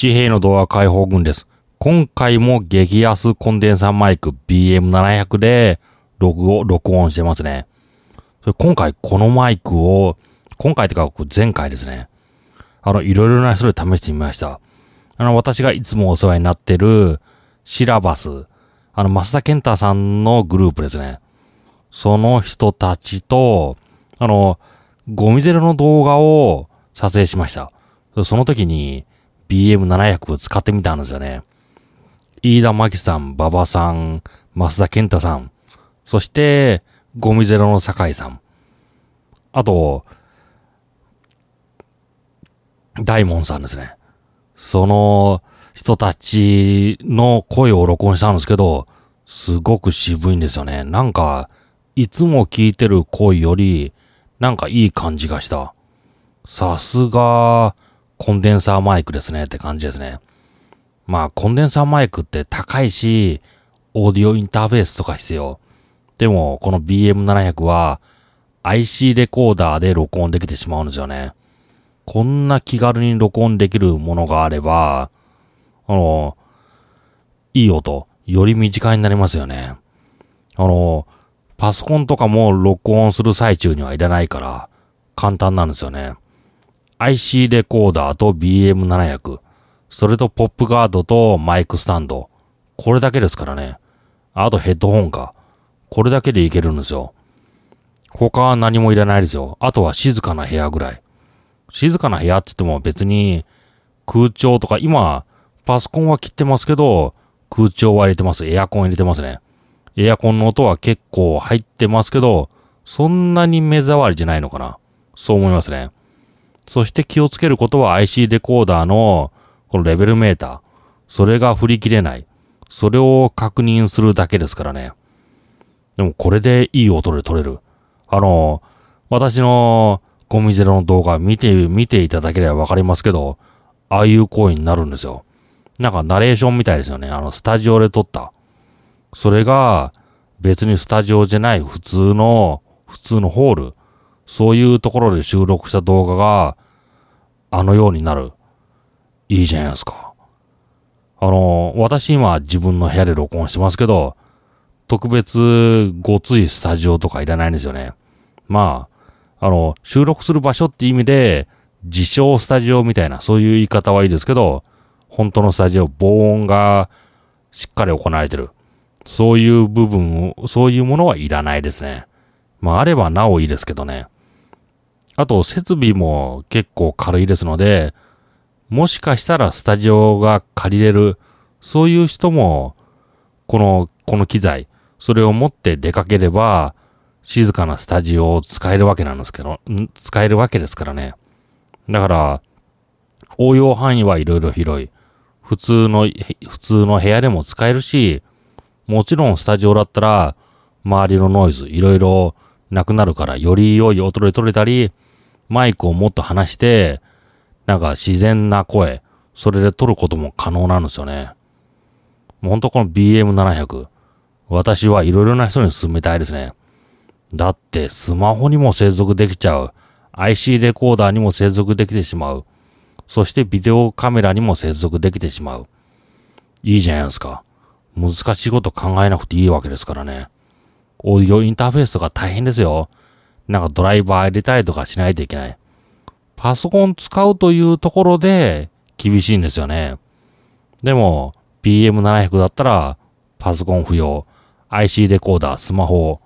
地平の動画解放軍です。今回も激安コンデンサーマイク BM700 で録音、録音してますね。それ今回このマイクを、今回というか前回ですね。あの、いろいろな人で試してみました。あの、私がいつもお世話になってるシラバス、あの、増田健太さんのグループですね。その人たちと、あの、ゴミゼロの動画を撮影しました。その時に BM700 を使ってみたんですよね。飯田真紀さん、馬場さん、増田健太さん、そしてゴミゼロの酒井さん。あと、大門さんですね。その人たちの声を録音したんですけど、すごく渋いんですよね。なんか、いつも聞いてる声より、なんかいい感じがした。さすが、コンデンサーマイクですねって感じですね。まあ、コンデンサーマイクって高いし、オーディオインターフェースとか必要。でも、この BM700 は IC レコーダーで録音できてしまうんですよね。こんな気軽に録音できるものがあれば、あの、いい音、より身近になりますよね。あの、パソコンとかも録音する最中にはいらないから、簡単なんですよね。IC レコーダーと BM700、それとポップガードとマイクスタンド。これだけですからね。あとヘッドホンか。これだけでいけるんですよ。他は何もいらないですよ。あとは静かな部屋ぐらい。静かな部屋って言っても別に空調とか今、パソコンは切ってますけど、空調は入れてます。エアコン入れてますね。エアコンの音は結構入ってますけど、そんなに目障りじゃないのかな。そう思いますね。そして気をつけることは IC デコーダーのこのレベルメーター。それが振り切れない。それを確認するだけですからね。でもこれでいい音で撮れる。あの、私のゴミゼロの動画見て、見ていただければわかりますけど、ああいう声になるんですよ。なんかナレーションみたいですよね。あの、スタジオで撮った。それが、別にスタジオじゃない普通の、普通のホール。そういうところで収録した動画が、あのようになる。いいじゃないですか。あの、私今自分の部屋で録音してますけど、特別ごついスタジオとかいらないんですよね。まあ、あの、収録する場所って意味で、自称スタジオみたいな、そういう言い方はいいですけど、本当のスタジオ、防音がしっかり行われてる。そういう部分を、そういうものはいらないですね。まあ、あればなおいいですけどね。あと、設備も結構軽いですので、もしかしたらスタジオが借りれる、そういう人も、この、この機材、それを持って出かければ、静かなスタジオを使えるわけなんですけど、使えるわけですからね。だから、応用範囲はいろいろ広い。普通の、普通の部屋でも使えるし、もちろんスタジオだったら、周りのノイズ、いろいろなくなるから、より良い音で撮れたり、マイクをもっと離して、なんか自然な声、それで撮ることも可能なんですよね。ほんとこの BM700、私はいろいろな人に勧めたいですね。だってスマホにも接続できちゃう。IC レコーダーにも接続できてしまう。そしてビデオカメラにも接続できてしまう。いいじゃないですか。難しいこと考えなくていいわけですからね。オーディオインターフェースとか大変ですよ。なんかドライバー入れたりとかしないといけない。パソコン使うというところで厳しいんですよね。でも、PM700 だったらパソコン不要。IC レコーダー、スマホ。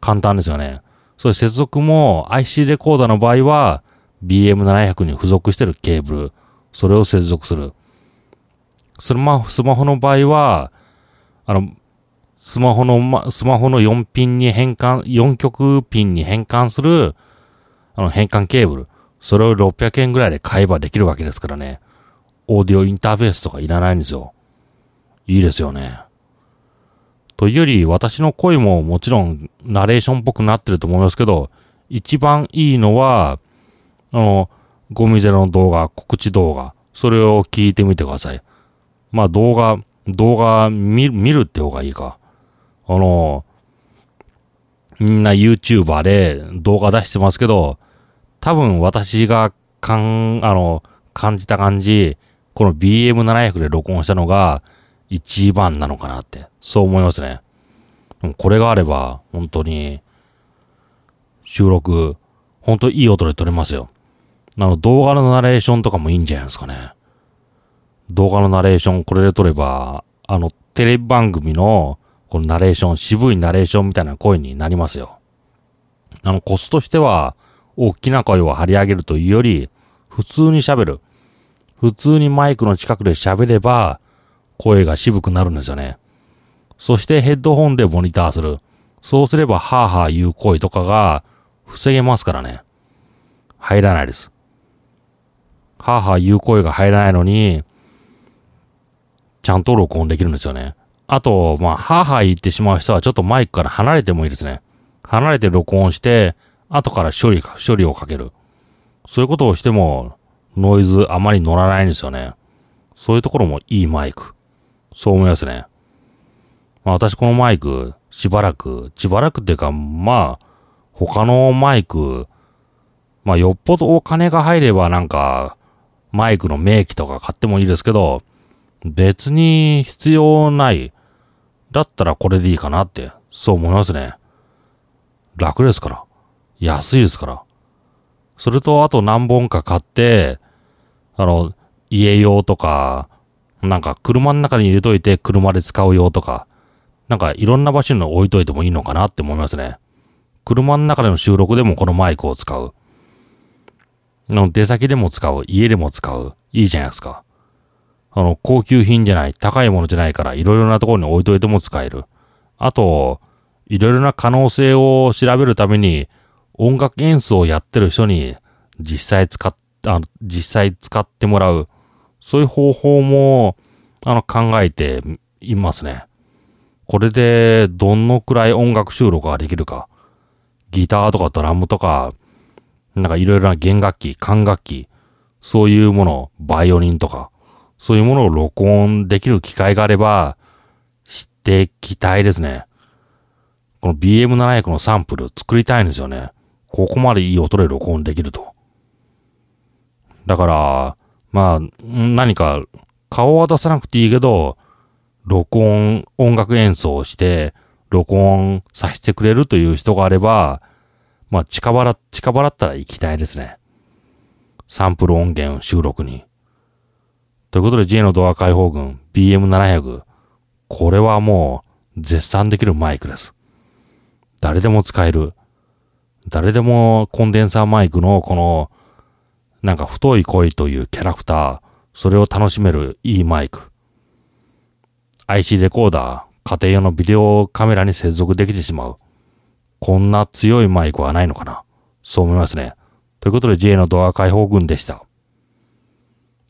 簡単ですよね。そういう接続も IC レコーダーの場合は BM700 に付属してるケーブル。それを接続する。スマスマホの場合は、あの、スマホの、スマホの4ピンに変換、4極ピンに変換する、あの、変換ケーブル。それを600円ぐらいで買えばできるわけですからね。オーディオインターフェースとかいらないんですよ。いいですよね。というより、私の声ももちろんナレーションっぽくなってると思いますけど、一番いいのは、あの、ゴミゼロの動画、告知動画、それを聞いてみてください。まあ動画、動画見見るって方がいいか。あの、みんな YouTuber で動画出してますけど、多分私がかん、あの、感じた感じ、この BM700 で録音したのが一番なのかなって、そう思いますね。これがあれば、本当に、収録、本当いい音で撮れますよ。あの、動画のナレーションとかもいいんじゃないですかね。動画のナレーションこれで撮れば、あの、テレビ番組の、このナレーション、渋いナレーションみたいな声になりますよ。あの、コスとしては、大きな声を張り上げるというより、普通に喋る。普通にマイクの近くで喋れば、声が渋くなるんですよね。そしてヘッドホンでモニターする。そうすれば、ハーハー言う声とかが防げますからね。入らないです。ハーハー言う声が入らないのに、ちゃんと録音できるんですよね。あと、まあ、ハーハー言ってしまう人はちょっとマイクから離れてもいいですね。離れて録音して、後から処理、処理をかける。そういうことをしても、ノイズあまり乗らないんですよね。そういうところもいいマイク。そう思いますね。まあ私このマイク、しばらく、しばらくっていうか、まあ、他のマイク、まあよっぽどお金が入ればなんか、マイクの名機とか買ってもいいですけど、別に必要ない。だったらこれでいいかなって、そう思いますね。楽ですから。安いですから。それと、あと何本か買って、あの、家用とか、なんか車の中に入れといて車で使う用とか、なんかいろんな場所に置いといてもいいのかなって思いますね。車の中での収録でもこのマイクを使う。の出先でも使う、家でも使う。いいじゃないですか。あの、高級品じゃない、高いものじゃないから、いろいろなところに置いといても使える。あと、いろいろな可能性を調べるために、音楽演奏をやってる人に、実際使っ、あの、実際使ってもらう。そういう方法も、あの、考えていますね。これで、どのくらい音楽収録ができるか。ギターとかドラムとか、なんかいろいろな弦楽器、管楽器、そういうもの、バイオリンとか、そういうものを録音できる機会があれば、知っていきたいですね。この BM700 のサンプル作りたいんですよね。ここまでいい音で録音できると。だから、まあ、何か顔は出さなくていいけど、録音、音楽演奏をして、録音させてくれるという人があれば、まあ、近場ら、近場だったら行きたいですね。サンプル音源収録に。ということで J のドア開放群 BM700。これはもう絶賛できるマイクです。誰でも使える。誰でもコンデンサーマイクのこのなんか太い声というキャラクター、それを楽しめるいいマイク。IC レコーダー、家庭用のビデオカメラに接続できてしまう。こんな強いマイクはないのかなそう思いますね。ということで J のドア開放群でした。